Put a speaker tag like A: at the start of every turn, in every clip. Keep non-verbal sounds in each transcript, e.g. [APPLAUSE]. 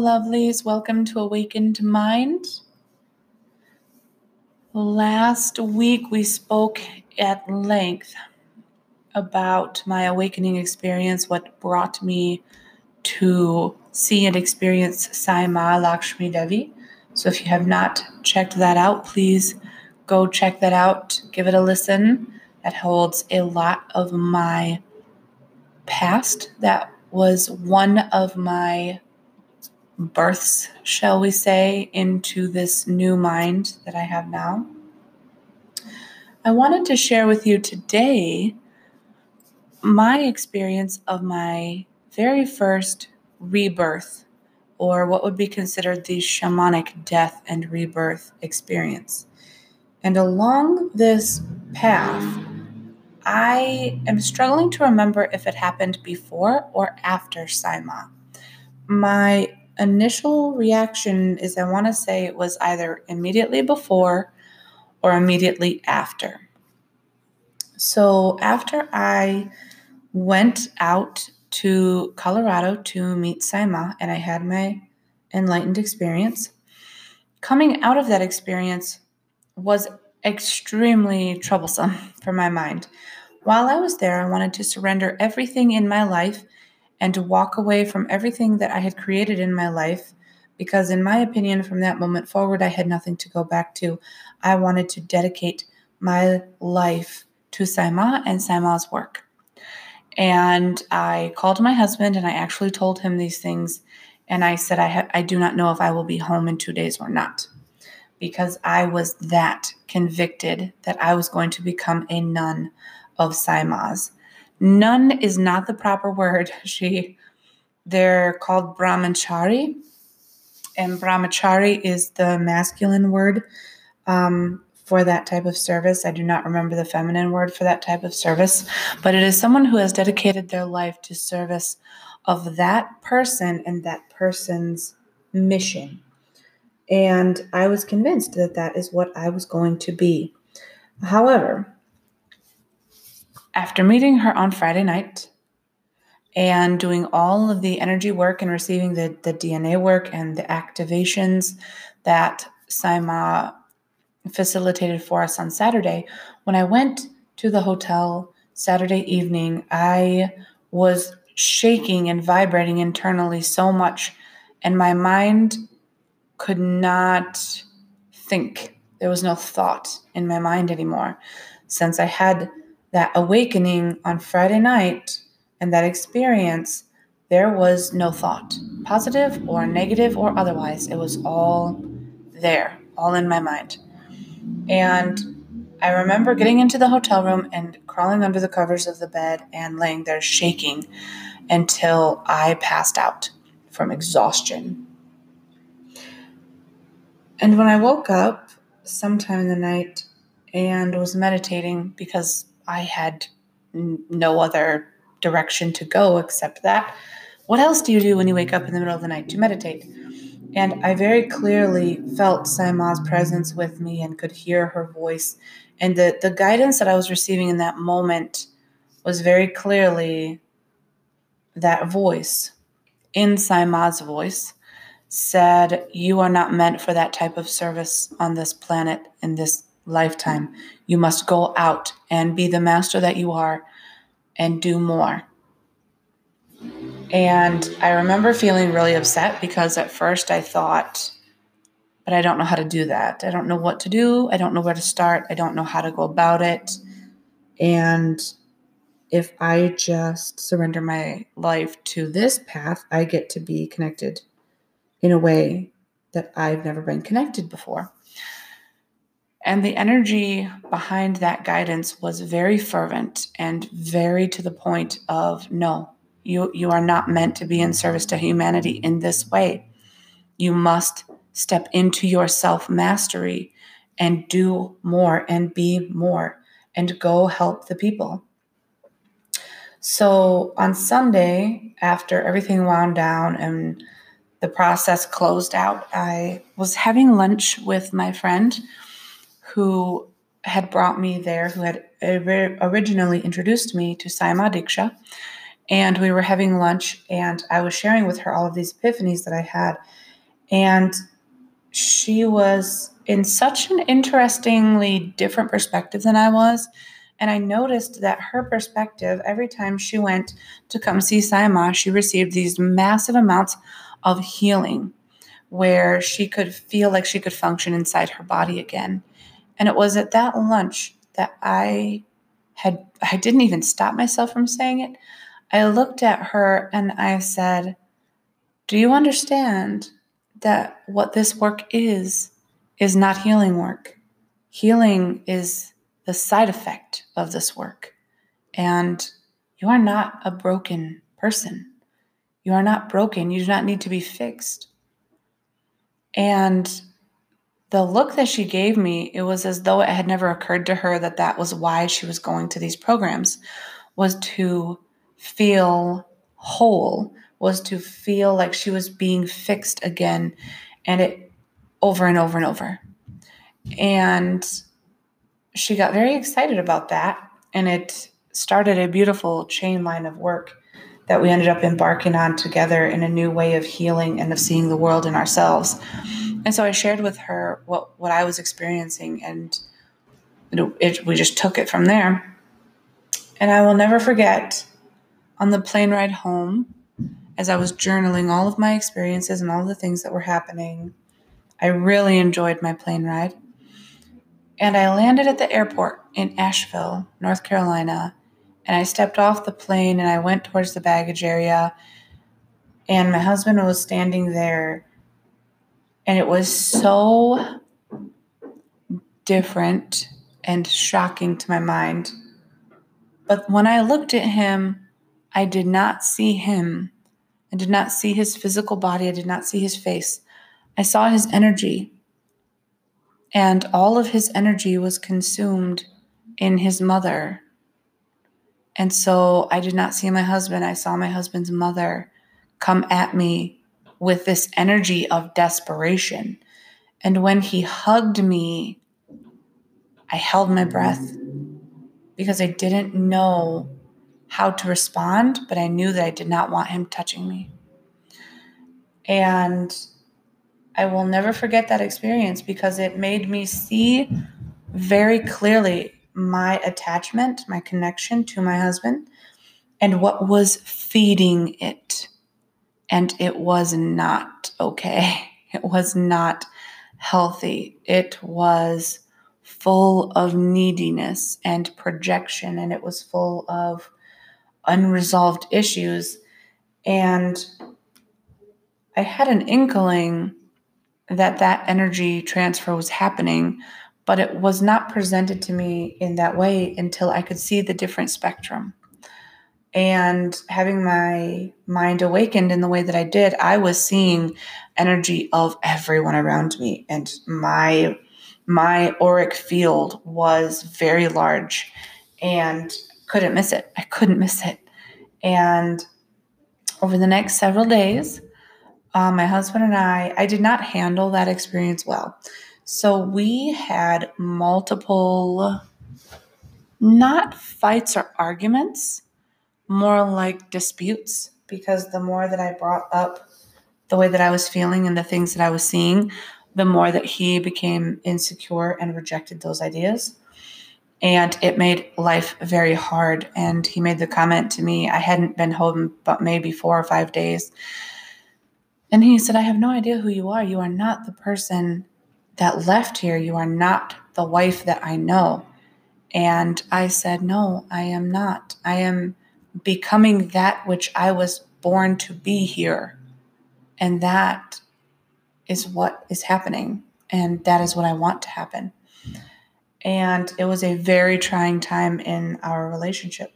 A: Lovelies. Welcome to Awakened Mind. Last week we spoke at length about my awakening experience, what brought me to see and experience Sai Ma Lakshmi Devi. So if you have not checked that out, please go check that out. Give it a listen. That holds a lot of my past. That was one of my births, shall we say, into this new mind that I have now. I wanted to share with you today my experience of my very first rebirth, or what would be considered the shamanic death and rebirth experience. And along this path, I am struggling to remember if it happened before or after Sai Ma. My initial reaction is I want to say it was either immediately before or immediately after. So after I went out to Colorado to meet Sai Ma and I had my enlightened experience, coming out of that experience was extremely troublesome [LAUGHS] for my mind. While I was there, I wanted to surrender everything in my life and to walk away from everything that I had created in my life because, in my opinion, from that moment forward, I had nothing to go back to. I wanted to dedicate my life to Sai Ma and Sai Ma's work. And I called my husband and I actually told him these things. And I said, I, ha- I do not know if I will be home in two days or not because I was that convicted that I was going to become a nun of Sai Ma's. Nun is not the proper word. [LAUGHS] She they're called brahmachari, and brahmachari is the masculine word um, for that type of service. I do not remember the feminine word for that type of service, but it is someone who has dedicated their life to service of that person and that person's mission. And I was convinced that that is what I was going to be. However, after meeting her on Friday night and doing all of the energy work and receiving the, the DNA work and the activations that Sai Ma facilitated for us on Saturday, when I went to the hotel Saturday evening, I was shaking and vibrating internally so much, and my mind could not think. There was no thought in my mind anymore since I had that awakening on Friday night and that experience, there was no thought, positive or negative or otherwise. It was all there, all in my mind. And I remember getting into the hotel room and crawling under the covers of the bed and laying there shaking until I passed out from exhaustion. And when I woke up sometime in the night and was meditating because I had n- no other direction to go except that. What else do you do when you wake up in the middle of the night? To meditate. And I very clearly felt Sai Ma's presence with me and could hear her voice. And the, the guidance that I was receiving in that moment was very clearly that voice in Sai Ma's voice said, You are not meant for that type of service on this planet in this lifetime. You must go out and be the master that you are and do more. And I remember feeling really upset because at first I thought, but I don't know how to do that. I don't know what to do. I don't know where to start. I don't know how to go about it. And if I just surrender my life to this path, I get to be connected in a way that I've never been connected before. And the energy behind that guidance was very fervent and very to the point of no, you, you are not meant to be in service to humanity in this way. You must step into your self mastery and do more and be more and go help the people. So on Sunday, after everything wound down and the process closed out, I was having lunch with my friend who had brought me there, who had originally introduced me to Sai Ma Diksha. and we were having lunch, and I was sharing with her all of these epiphanies that I had. And she was in such an interestingly different perspective than I was. And I noticed that her perspective, every time she went to come see Sai Ma, she received these massive amounts of healing where she could feel like she could function inside her body again. And it was at that lunch that I had, I didn't even stop myself from saying it. I looked at her and I said, Do you understand that what this work is, is not healing work? Healing is the side effect of this work. And you are not a broken person. You are not broken. You do not need to be fixed. And the look that she gave me, it was as though it had never occurred to her that that was why she was going to these programs, was to feel whole, was to feel like she was being fixed again, and it over and over and over. And she got very excited about that, and it started a beautiful chain line of work that we ended up embarking on together in a new way of healing and of seeing the world and ourselves. And so I shared with her what, what I was experiencing, and it, we just took it from there. And I will never forget on the plane ride home, as I was journaling all of my experiences and all the things that were happening, I really enjoyed my plane ride. And I landed at the airport in Asheville, North Carolina, and I stepped off the plane and I went towards the baggage area. And my husband was standing there. And it was so different and shocking to my mind. But when I looked at him, I did not see him. I did not see his physical body. I did not see his face. I saw his energy. And all of his energy was consumed in his mother. And so I did not see my husband. I saw my husband's mother come at me with this energy of desperation. And when he hugged me, I held my breath because I didn't know how to respond, but I knew that I did not want him touching me. And I will never forget that experience because it made me see very clearly my attachment, my connection to my husband, and what was feeding it. And it was not okay. [LAUGHS] It was not healthy. It was full of neediness and projection, and it was full of unresolved issues. And I had an inkling that that energy transfer was happening but it was not presented to me in that way until I could see the different spectrum. And having my mind awakened in the way that I did, I was seeing energy of everyone around me. And my my auric field was very large and couldn't miss it. I couldn't miss it. And over the next several days, uh, my husband and I, I did not handle that experience well. So we had multiple, not fights or arguments, more like disputes, because the more that I brought up the way that I was feeling and the things that I was seeing, the more that he became insecure and rejected those ideas. And it made life very hard. And he made the comment to me, I hadn't been home but maybe four or five days. And he said, I have no idea who you are. You are not the person that left here. You are not the wife that I know. And I said, No, I am not. I am becoming that which I was born to be here. And that is what is happening. And that is what I want to happen. And it was a very trying time in our relationship.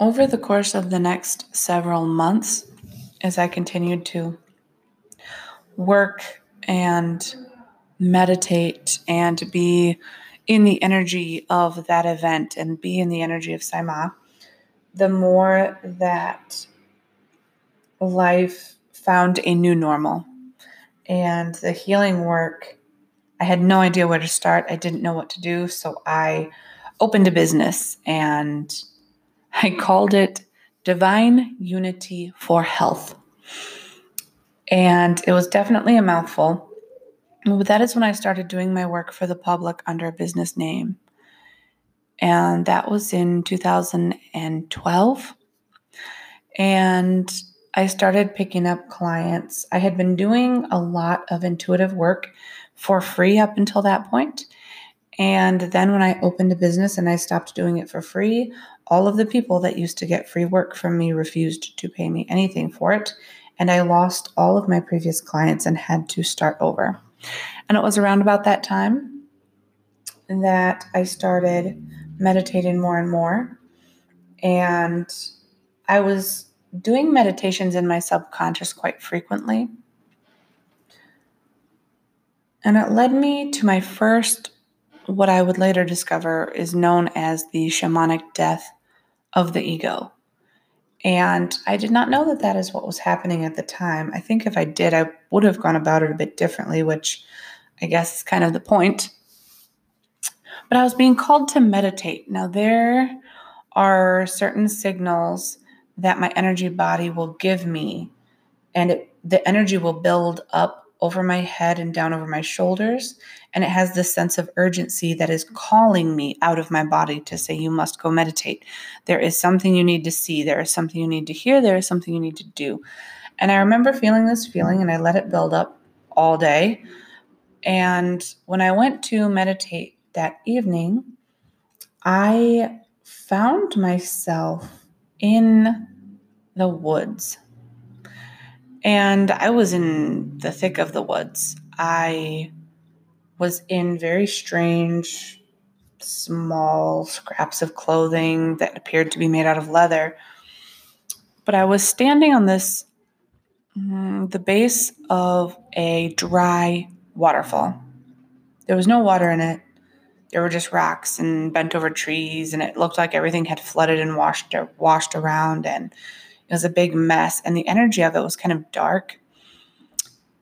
A: Over the course of the next several months, as I continued to work and meditate and be in the energy of that event and be in the energy of Sai Ma, the more that life found a new normal. And the healing work, I had no idea where to start. I didn't know what to do. So I opened a business and I called it Divine Unity for Health. And it was definitely a mouthful. But that is when I started doing my work for the public under a business name. And that was in 2012. And I started picking up clients. I had been doing a lot of intuitive work for free up until that point. And then when I opened a business and I stopped doing it for free, all of the people that used to get free work from me refused to pay me anything for it. And I lost all of my previous clients and had to start over. And it was around about that time that I started meditating more and more. And I was doing meditations in my subconscious quite frequently. And it led me to my first, what I would later discover is known as the shamanic death of the ego. And I did not know that that is what was happening at the time. I think if I did, I would have gone about it a bit differently, which I guess is kind of the point. But I was being called to meditate. Now, there are certain signals that my energy body will give me, and it, the energy will build up over my head and down over my shoulders. And it has this sense of urgency that is calling me out of my body to say, You must go meditate. There is something you need to see. There is something you need to hear. There is something you need to do. And I remember feeling this feeling, and I let it build up all day. And when I went to meditate that evening, I found myself in the woods. And I was in the thick of the woods. I was in very strange, small scraps of clothing that appeared to be made out of leather. But I was standing on this, mm, the base of a dry waterfall. There was no water in it. There were just rocks and bent over trees, and it looked like everything had flooded and washed washed around, and it was a big mess. And the energy of it was kind of dark.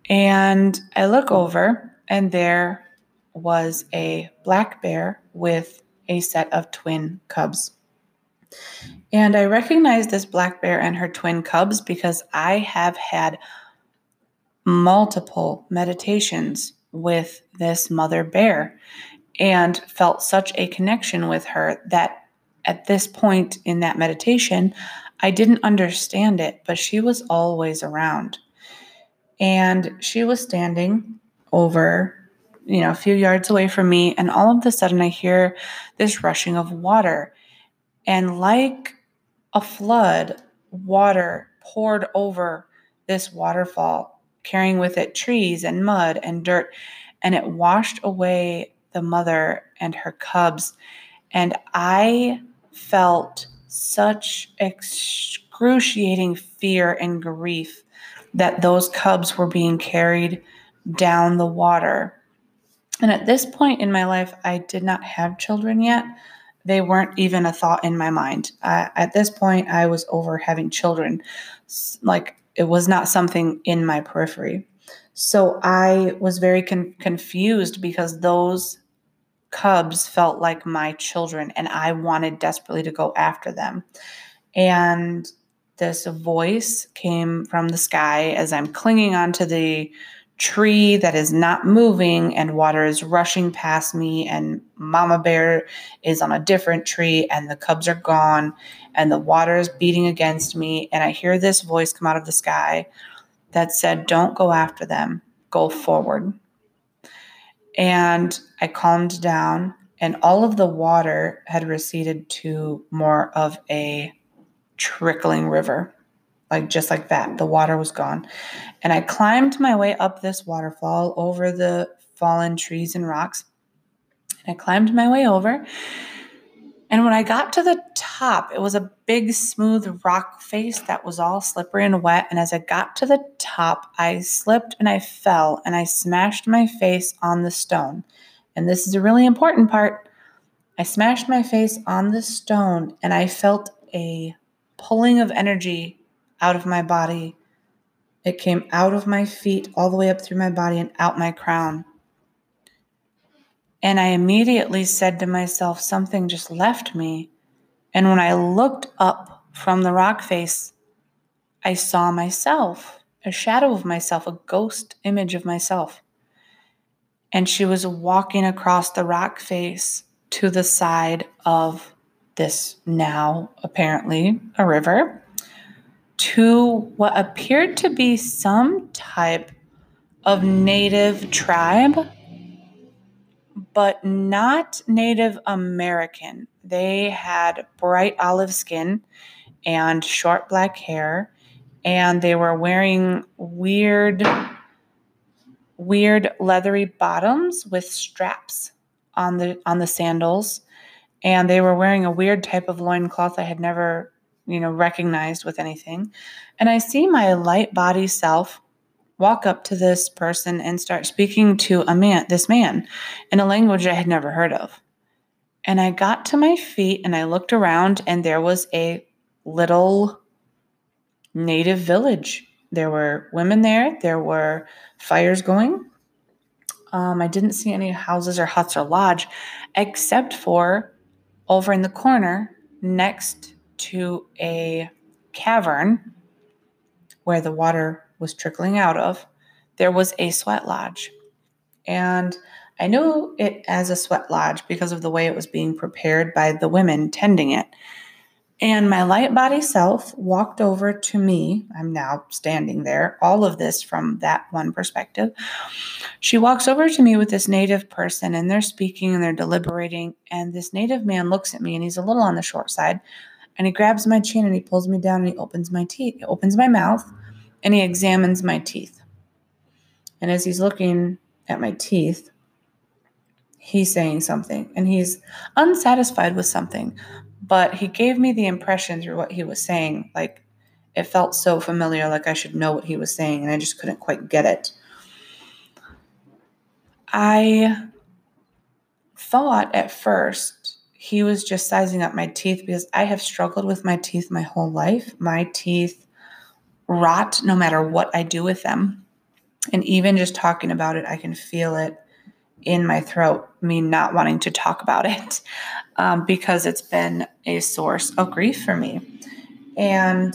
A: And I look over, and there was a black bear with a set of twin cubs. And I recognize this black bear and her twin cubs because I have had multiple meditations with this mother bear and felt such a connection with her that at this point in that meditation, I didn't understand it, but she was always around. And she was standing over, you know, a few yards away from me. And all of a sudden, I hear this rushing of water. And like a flood, water poured over this waterfall, carrying with it trees and mud and dirt. And it washed away the mother and her cubs. And I felt such excruciating fear and grief that those cubs were being carried down the water. And at this point in my life, I did not have children yet. They weren't even a thought in my mind. At this point, I was over having children. Like it was not something in my periphery. So I was very con- confused because those cubs felt like my children and I wanted desperately to go after them. And this voice came from the sky as I'm clinging onto the tree that is not moving and water is rushing past me and mama bear is on a different tree and the cubs are gone and the water is beating against me. And I hear this voice come out of the sky that said don't go after them. Go forward and I calmed down, and all of the water had receded to more of a trickling river, like just like that. The water was gone. And I climbed my way up this waterfall over the fallen trees and rocks. And I climbed my way over, and when I got to the top, it was a big, smooth rock face that was all slippery and wet. And as I got to the top, I slipped and I fell and I smashed my face on the stone. And this is a really important part. I smashed my face on the stone and I felt a pulling of energy out of my body It came out of my feet, all the way up through my body, and out my crown. And I immediately said to myself, something just left me. And when I looked up from the rock face, I saw myself, a shadow of myself, a ghost image of myself. And she was walking across the rock face to the side of this now apparently a river to what appeared to be some type of native tribe, but not Native American. They had bright olive skin and short black hair, and they were wearing weird, weird leathery bottoms with straps on the on the sandals and they were wearing a weird type of loincloth I had never, you know, recognized with anything. And I see my light body self walk up to this person and start speaking to a man, this man, in a language I had never heard of. And I got to my feet and I looked around and there was a little native village. There were women there, there were fires going. Um, I didn't see any houses or huts or lodge, except for over in the corner next to a cavern where the water was trickling out of, there was a sweat lodge. And I knew it as a sweat lodge because of the way it was being prepared by the women tending it. And my light body self walked over to me. I'm now standing there, all of this from that one perspective. She walks over to me with this native person, and they're speaking and they're deliberating. And this native man looks at me, and he's a little on the short side. And he grabs my chin and he pulls me down and he opens my teeth, he opens my mouth, and he examines my teeth. And as he's looking at my teeth, he's saying something and he's unsatisfied with something. But he gave me the impression through what he was saying like it felt so familiar like i should know what he was saying and i just couldn't quite get it. I thought at first he was just sizing up my teeth because i have struggled with my teeth my whole life. My teeth rot no matter what i do with them and even just talking about it i can feel it in my throat, me not wanting to talk about it [LAUGHS] um, because it's been a source of grief for me. And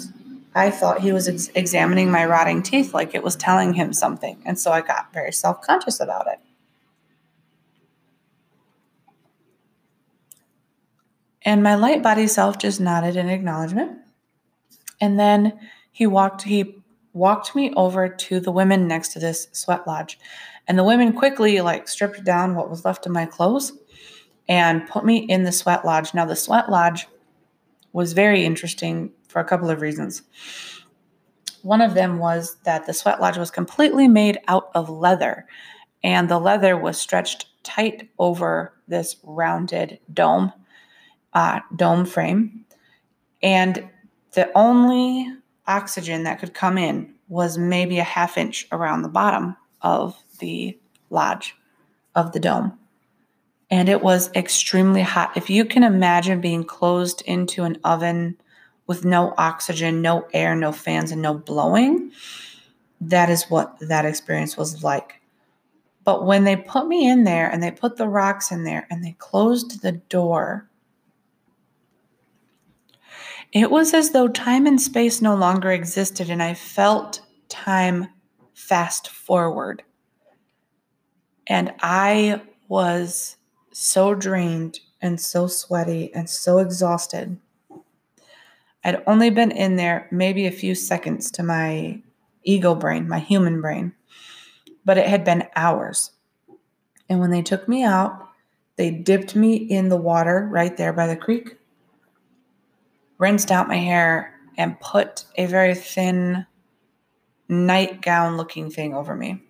A: I thought he was ex- examining my rotting teeth like it was telling him something. And so I got very self conscious about it. And my light body self just nodded in acknowledgement. And then he walked, he walked me over to the women next to this sweat lodge. And the women quickly like stripped down what was left of my clothes and put me in the sweat lodge. Now the sweat lodge was very interesting for a couple of reasons. One of them was that the sweat lodge was completely made out of leather, and the leather was stretched tight over this rounded dome, uh, dome frame. And the only oxygen that could come in was maybe a half inch around the bottom of the lodge of the dome. And it was extremely hot. If you can imagine being closed into an oven with no oxygen, no air, no fans, and no blowing, that is what that experience was like. But when they put me in there and they put the rocks in there and they closed the door, it was as though time and space no longer existed, and I felt time fast forward. And I was so drained and so sweaty and so exhausted. I'd only been in there maybe a few seconds to my ego brain, my human brain, but it had been hours. And when they took me out, they dipped me in the water right there by the creek, rinsed out my hair, and put a very thin nightgown looking thing over me.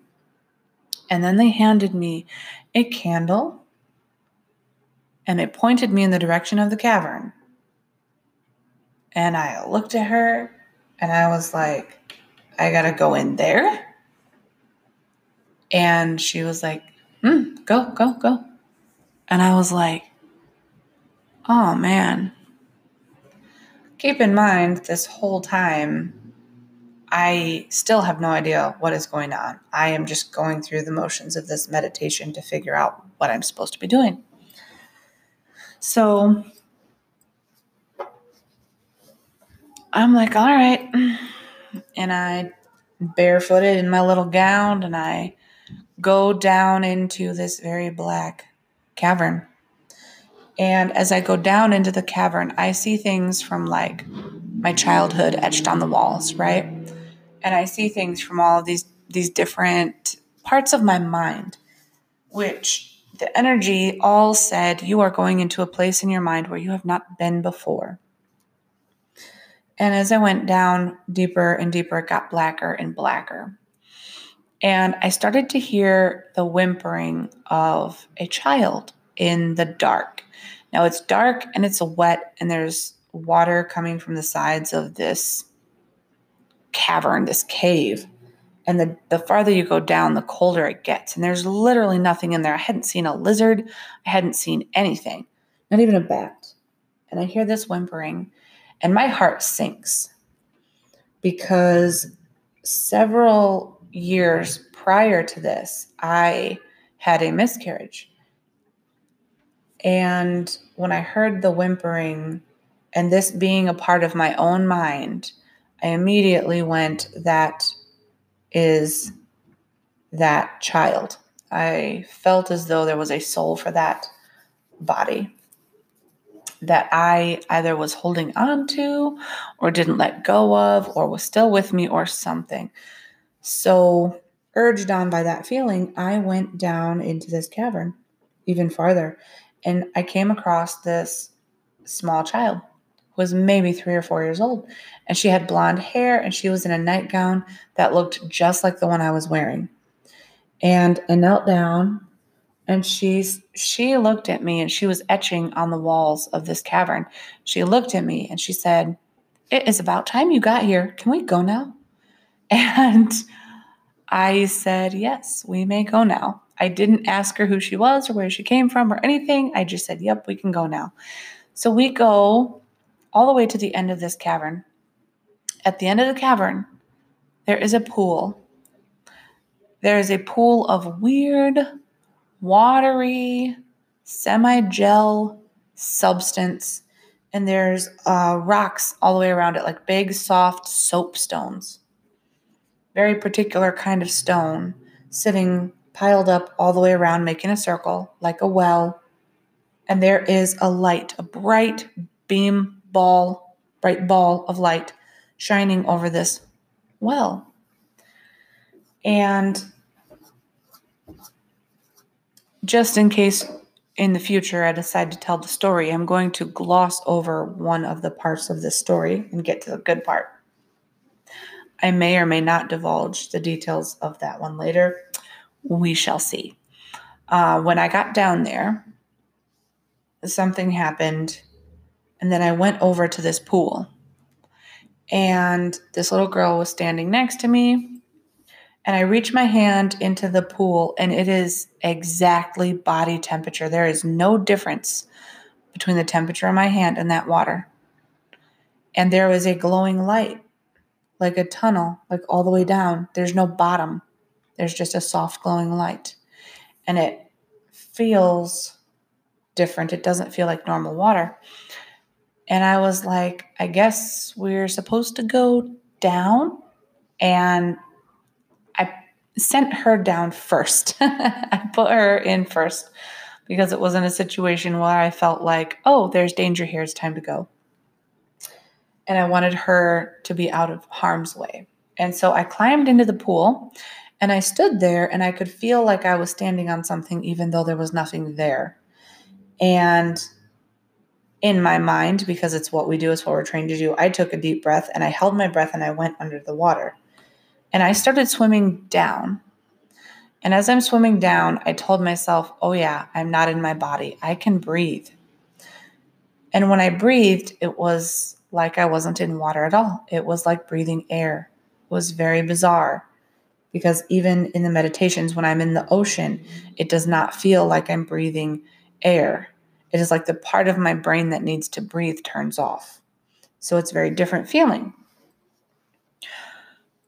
A: And then they handed me a candle and it pointed me in the direction of the cavern. And I looked at her and I was like, I gotta go in there. And she was like, hmm, go, go, go. And I was like, oh man. Keep in mind, this whole time, I still have no idea what is going on. I am just going through the motions of this meditation to figure out what I'm supposed to be doing. So I'm like, all right. And I barefooted in my little gown and I go down into this very black cavern. And as I go down into the cavern, I see things from like my childhood etched on the walls, right? And I see things from all of these these different parts of my mind, which the energy all said you are going into a place in your mind where you have not been before. And as I went down deeper and deeper, it got blacker and blacker. And I started to hear the whimpering of a child in the dark. Now it's dark and it's wet, and there's water coming from the sides of this cavern, this cave. And the, the farther you go down, the colder it gets. And there's literally nothing in there. I hadn't seen a lizard, I hadn't seen anything, not even a bat. And I hear this whimpering, and my heart sinks because several years prior to this, I had a miscarriage. And when I heard the whimpering and this being a part of my own mind, I immediately went, that is that child. I felt as though there was a soul for that body that I either was holding on to or didn't let go of or was still with me or something. So, urged on by that feeling, I went down into this cavern even farther and I came across this small child who was maybe three or four years old. And she had blonde hair and she was in a nightgown that looked just like the one I was wearing. And I knelt down and she's she looked at me and she was etching on the walls of this cavern. She looked at me and she said, It is about time you got here. Can we go now? [LAUGHS] And I said, Yes, we may go now. I didn't ask her who she was or where she came from or anything. I just said, Yep, we can go now. So we go all the way to the end of this cavern. At the end of the cavern, there is a pool. There is a pool of weird, watery, semi gel substance, and there's uh, rocks all the way around it, like big, soft soapstones. Very particular kind of stone sitting piled up all the way around, making a circle like a well. And there is a light, a bright beam ball, bright ball of light shining over this well. And just in case in the future I decide to tell the story, I'm going to gloss over one of the parts of this story and get to the good part. I may or may not divulge the details of that one later. We shall see. Uh, when I got down there, something happened, and then I went over to this pool. And this little girl was standing next to me. And I reach my hand into the pool, and it is exactly body temperature. There is no difference between the temperature of my hand and that water. And there was a glowing light, like a tunnel, like all the way down. There's no bottom. There's just a soft glowing light. And it feels different. It doesn't feel like normal water. And I was like, I guess we're supposed to go down. And I sent her down first. [LAUGHS] I put her in first because it was in a situation where I felt like, oh, there's danger here. It's time to go. And I wanted her to be out of harm's way. And so I climbed into the pool and I stood there and I could feel like I was standing on something, even though there was nothing there. And in my mind, because it's what we do, it's what we're trained to do, I took a deep breath and I held my breath and I went under the water. And I started swimming down. And as I'm swimming down, I told myself, oh, yeah, I'm not in my body. I can breathe. And when I breathed, it was like I wasn't in water at all. It was like breathing air. It was very bizarre because even in the meditations, when I'm in the ocean, it does not feel like I'm breathing air. It is like the part of my brain that needs to breathe turns off. So it's a very different feeling.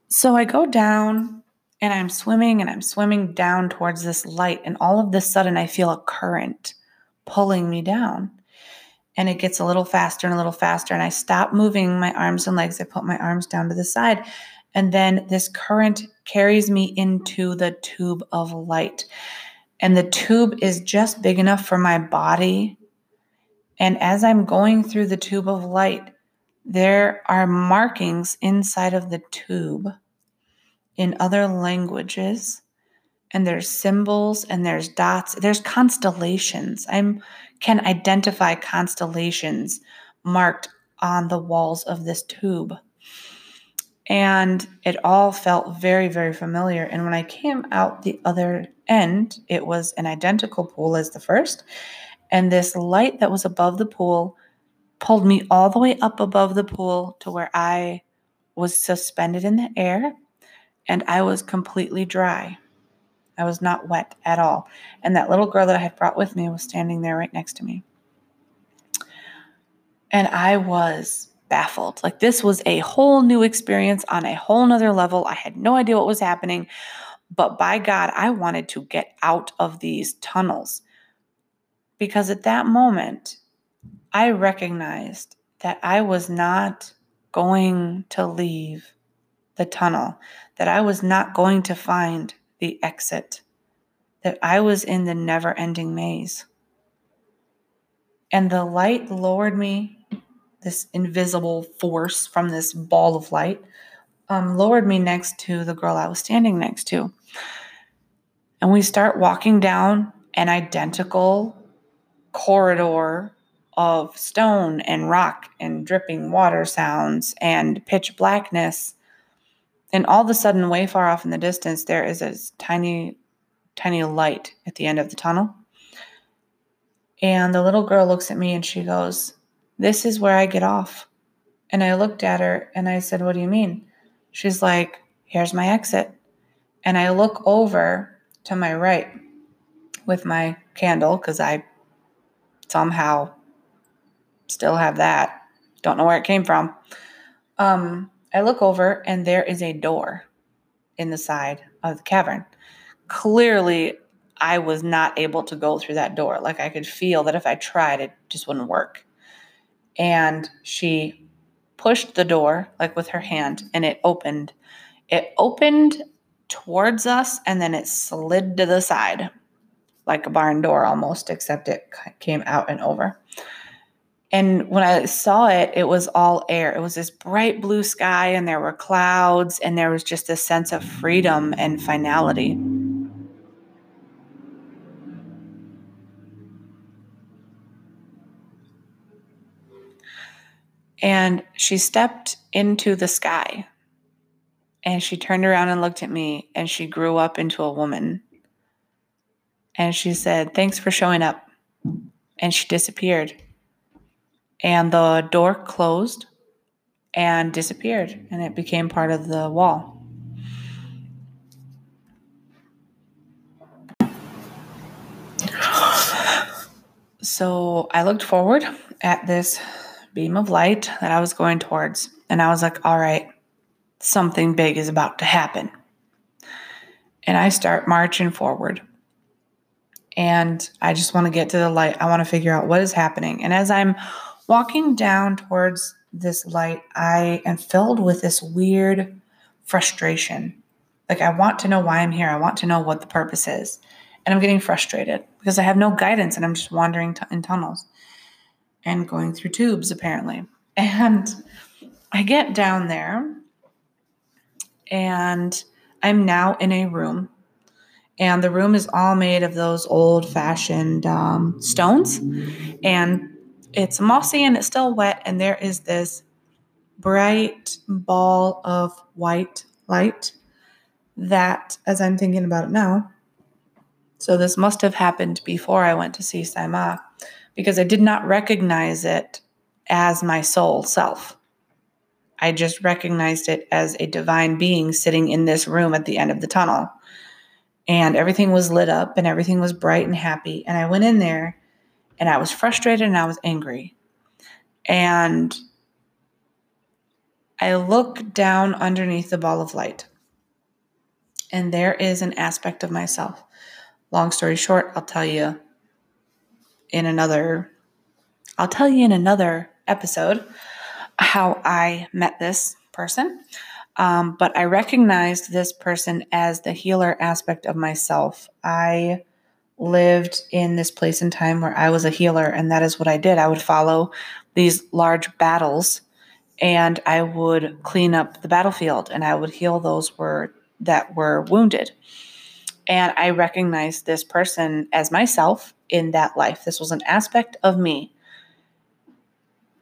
A: So I go down and I'm swimming and I'm swimming down towards this light. And all of this sudden, I feel a current pulling me down. And it gets a little faster and a little faster. And I stop moving my arms and legs. I put my arms down to the side. And then this current carries me into the tube of light. And the tube is just big enough for my body. And as I'm going through the tube of light, there are markings inside of the tube in other languages and there's symbols and there's dots there's constellations i can identify constellations marked on the walls of this tube and it all felt very very familiar and when i came out the other end it was an identical pool as the first and this light that was above the pool pulled me all the way up above the pool to where I was suspended in the air and I was completely dry. I was not wet at all. And that little girl that I had brought with me was standing there right next to me. And I was baffled. Like this was a whole new experience on a whole nother level. I had no idea what was happening. But by God, I wanted to get out of these tunnels. Because at that moment, I recognized that I was not going to leave the tunnel, that I was not going to find the exit, that I was in the never ending maze. And the light lowered me, this invisible force from this ball of light, um, lowered me next to the girl I was standing next to. And we start walking down an identical corridor of stone and rock and dripping water sounds and pitch blackness. And all of a sudden, way far off in the distance, there is a tiny, tiny light at the end of the tunnel. And the little girl looks at me and she goes, This is where I get off. And I looked at her and I said, What do you mean? She's like, Here's my exit. And I look over to my right with my candle because I somehow still have that. Don't know where it came from. Um, I look over and there is a door in the side of the cavern. Clearly, I was not able to go through that door. Like I could feel that if I tried, it just wouldn't work. And she pushed the door, like with her hand, and it opened. It opened towards us and then it slid to the side, like a barn door almost, except it came out and over. And when I saw it, it was all air. It was this bright blue sky, and there were clouds, and there was just a sense of freedom and finality. And she stepped into the sky and she turned around and looked at me and she grew up into a woman. And she said, Thanks for showing up. And she disappeared and the door closed and disappeared and it became part of the wall. So I looked forward at this beam of light that I was going towards, and I was like, all right, something big is about to happen. And I start marching forward. And I just want to get to the light. I want to figure out what is happening. And as I'm Walking down towards this light, I am filled with this weird frustration. Like, I want to know why I'm here. I want to know what the purpose is. And I'm getting frustrated because I have no guidance and I'm just wandering t- in tunnels and going through tubes, apparently. And I get down there and I'm now in a room. And the room is all made of those old fashioned um, stones. And it's mossy and it's still wet, and there is this bright ball of white light that, as I'm thinking about it now, so this must have happened before I went to see Sai Ma because I did not recognize it as my soul self. I just recognized it as a divine being sitting in this room at the end of the tunnel. And everything was lit up and everything was bright and happy. And I went in there and I was frustrated and I was angry. And I look down underneath the ball of light, and there is an aspect of myself. Long story short, I'll tell you in another I'll tell you in another episode how I met this person. Um, but I recognized this person as the healer aspect of myself. I lived in this place and time where I was a healer, and that is what I did. I would follow these large battles and I would clean up the battlefield and I would heal those were that were wounded. And I recognized this person as myself in that life. This was an aspect of me.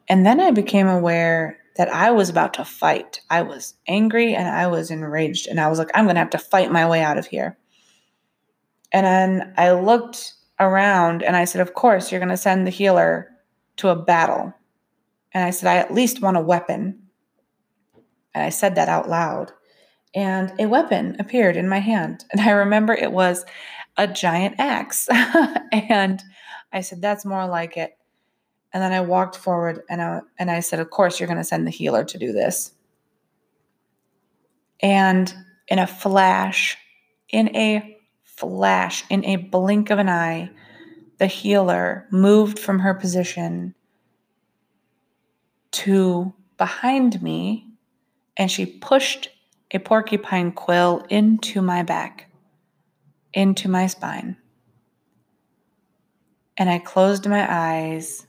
A: And then I became aware that I was about to fight. I was angry and I was enraged. And I was like, I'm going to have to fight my way out of here. And then I looked around and I said, Of course, you're going to send the healer to a battle. And I said, I at least want a weapon. And I said that out loud. And a weapon appeared in my hand. And I remember it was a giant axe. [LAUGHS] and I said, That's more like it. And then I walked forward and I, and I said, Of course, you're going to send the healer to do this. And in a flash, in a flash, in a blink of an eye, the healer moved from her position to behind me and she pushed a porcupine quill into my back, into my spine. And I closed my eyes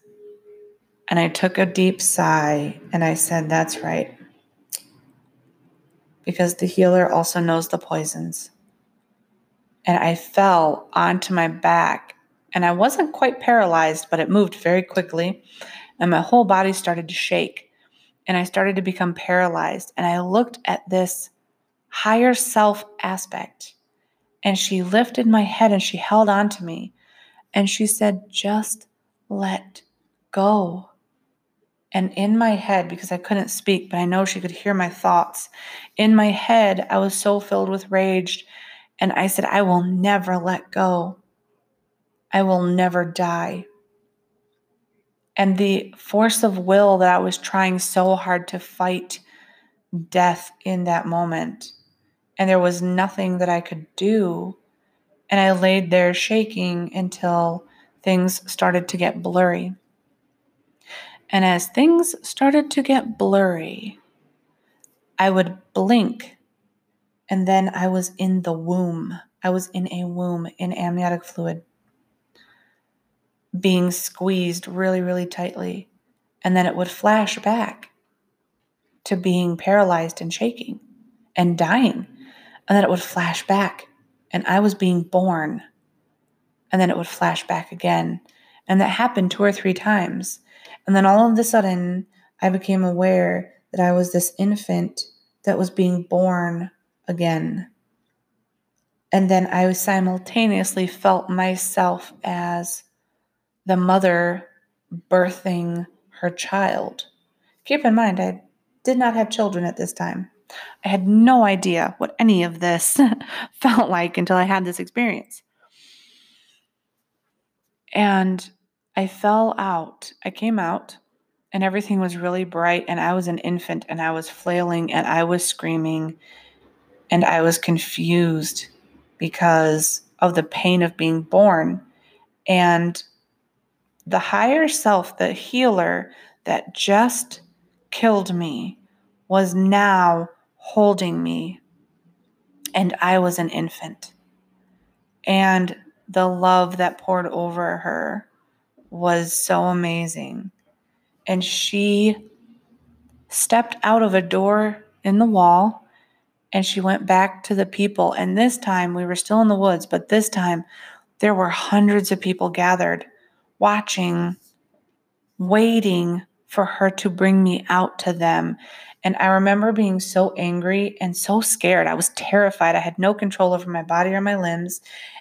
A: and I took a deep sigh and I said, That's right. Because the healer also knows the poisons. And I fell onto my back and I wasn't quite paralyzed, but it moved very quickly and my whole body started to shake and I started to become paralyzed. And I looked at this higher self aspect and she lifted my head and she held on to me and she said, Just let go. And in my head, because I couldn't speak, but I know she could hear my thoughts, in my head, I was so filled with rage. And I said, I will never let go. I will never die and the force of will that I was trying so hard to fight death in that moment. And there was nothing that I could do. And I laid there shaking until things started to get blurry. And as things started to get blurry, I would blink, and then I was in the womb. I was in a womb in amniotic fluid being squeezed really, really tightly. And then it would flash back to being paralyzed and shaking and dying. And then it would flash back and I was being born. And then it would flash back again. And that happened two or three times. And then all of a sudden, I became aware that I was this infant that was being born again. And then I simultaneously felt myself as the mother birthing her child. Keep in mind, I did not have children at this time. I had no idea what any of this [LAUGHS] felt like until I had this experience. And I fell out. I came out and everything was really bright and I was an infant and I was flailing and I was screaming and I was confused because of the pain of being born. And the higher self, the healer that just killed me, was now holding me. And I was an infant. And the love that poured over her was so amazing. And she stepped out of a door in the wall and she went back to the people. And this time we were still in the woods, but this time there were hundreds of people gathered watching, waiting for her to bring me out to them. And I remember being so angry and so scared. I was terrified. I had no control over my body or my limbs.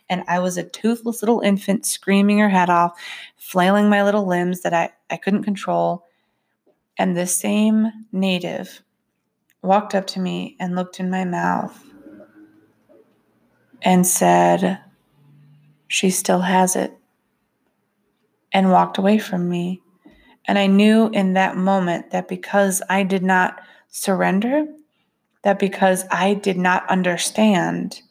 A: And I was a toothless little infant screaming her head off, flailing my little limbs that I, I couldn't control. And the same native walked up to me and looked in my mouth and said, She still has it and walked away from me. And I knew in that moment that because I did not surrender that because I did not understand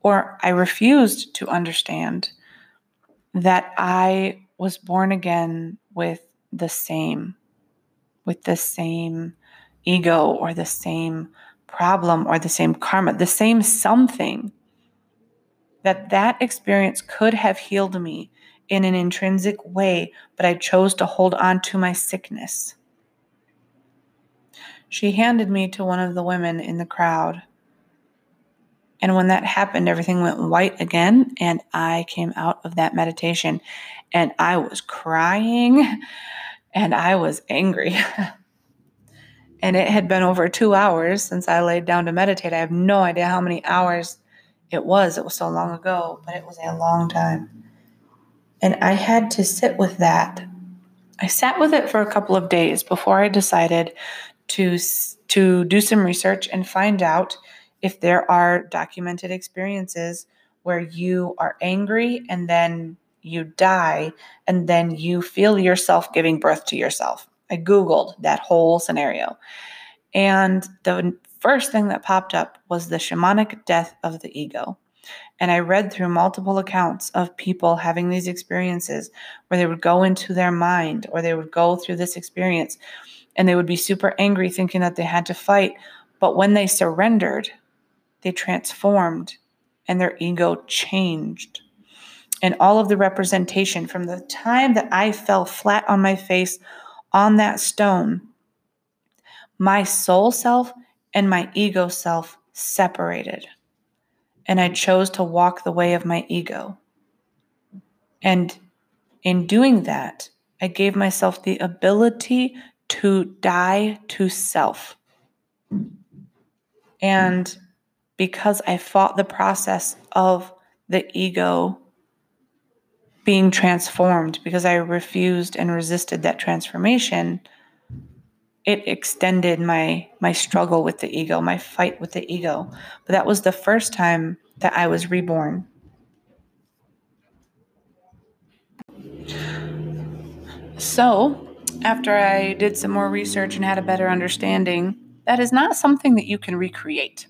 A: or I refused to understand that I was born again with the same, with the same ego or the same problem or the same karma, the same something, that that experience could have healed me in an intrinsic way, but I chose to hold on to my sickness. She handed me to one of the women in the crowd. And when that happened, everything went white again. And I came out of that meditation and I was crying and I was angry. [LAUGHS] and it had been over two hours since I laid down to meditate. I have no idea how many hours it was. It was so long ago, but it was a long time. And I had to sit with that. I sat with it for a couple of days before I decided to to do some research and find out if there are documented experiences where you are angry and then you die and then you feel yourself giving birth to yourself. I googled that whole scenario. And the first thing that popped up was the shamanic death of the ego. And I read through multiple accounts of people having these experiences where they would go into their mind or they would go through this experience and they would be super angry thinking that they had to fight. But when they surrendered, they transformed and their ego changed. And all of the representation from the time that I fell flat on my face on that stone, my soul self and my ego self separated. And I chose to walk the way of my ego. And in doing that, I gave myself the ability to die to self. And because I fought the process of the ego being transformed, because I refused and resisted that transformation, it extended my my struggle with the ego, my fight with the ego. But that was the first time that I was reborn. So, after I did some more research and had a better understanding, that is not something that you can recreate.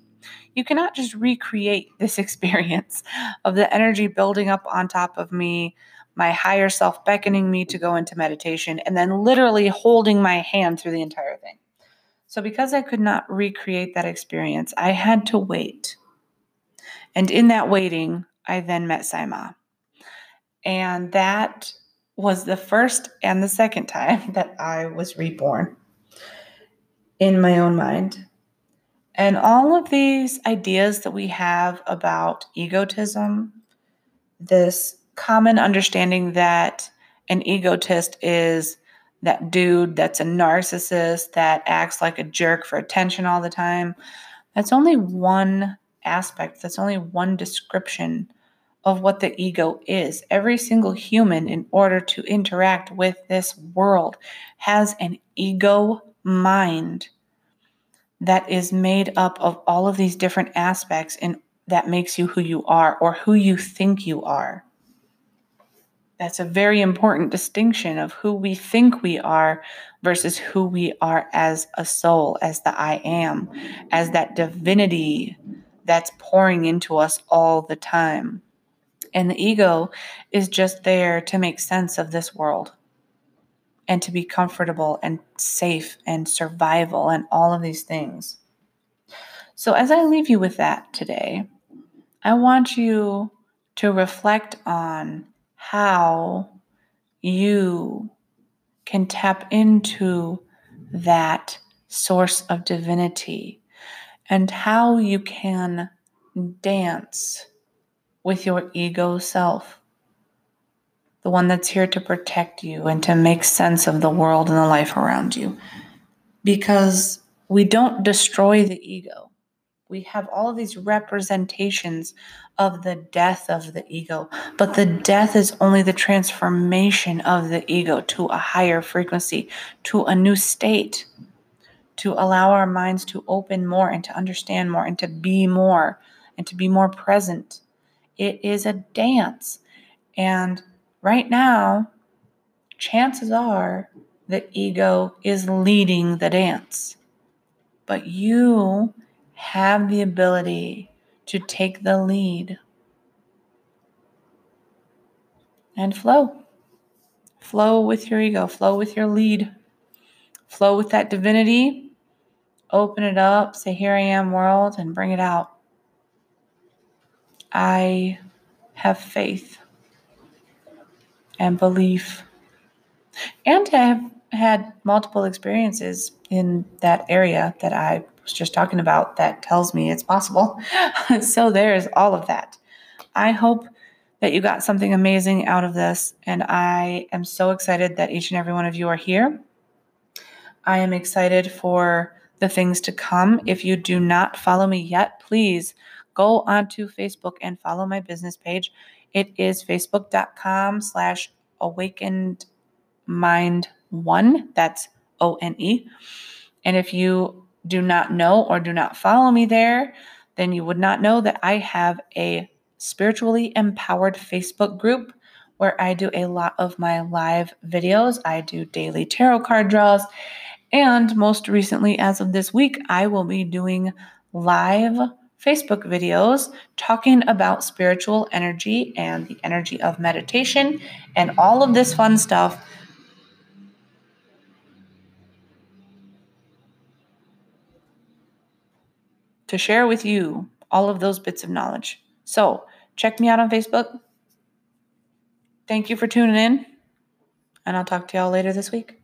A: You cannot just recreate [LAUGHS] this experience of the energy building up on top of me, my higher self beckoning me to go into meditation, and then literally holding my hand through the entire thing. So, because I could not recreate that experience, I had to wait. And in that waiting, I then met Sai Ma. And that was the first and the second time [LAUGHS] that I was reborn in my own mind. And all of these ideas that we have about egotism, this common understanding that an egotist is that dude that's a narcissist that acts like a jerk for attention all the time, that's only one aspect, that's only one description of what the ego is. Every single human, in order to interact with this world, has an ego mind that is made up of all of these different aspects and that makes you who you are or who you think you are. That's a very important distinction of who we think we are versus who we are as a soul, as the I am, as that divinity that's pouring into us all the time. And the ego is just there to make sense of this world and to be comfortable and safe and survival and all of these things. So, as I leave you with that today, I want you to reflect on how you can tap into that source of divinity and how you can dance with your ego self, the one that's here to protect you and to make sense of the world and the life around you. Because we don't destroy the ego. We have all these representations of the death of the ego, but the death is only the transformation of the ego to a higher frequency, to a new state, to allow our minds to open more and to understand more and to be more and to be more present it is a dance. And right now, chances are the ego is leading the dance. but you have the ability to take the lead and flow. Flow with your ego, flow with your lead, flow with that divinity. Open it up, say, Here I am, world, and bring it out. I have faith and belief, and I have had multiple experiences in that area that I was just talking about that tells me it's possible. [LAUGHS] so there's all of that. I hope that you got something amazing out of this, and I am so excited that each and every one of you are here. I am excited for the things to come. If you do not follow me yet, please go onto Facebook and follow my business page. It is facebook.com slash awakened mind one. That's O N E. And if you do not know or do not follow me there, then you would not know that I have a spiritually empowered Facebook group where I do a lot of my live videos. I do daily tarot card draws. And most recently, as of this week, I will be doing live Facebook videos talking about spiritual energy and the energy of meditation and all of this fun stuff to share with you all of those bits of knowledge. So, check me out on Facebook. Thank you for tuning in, and I'll talk to y'all later this week.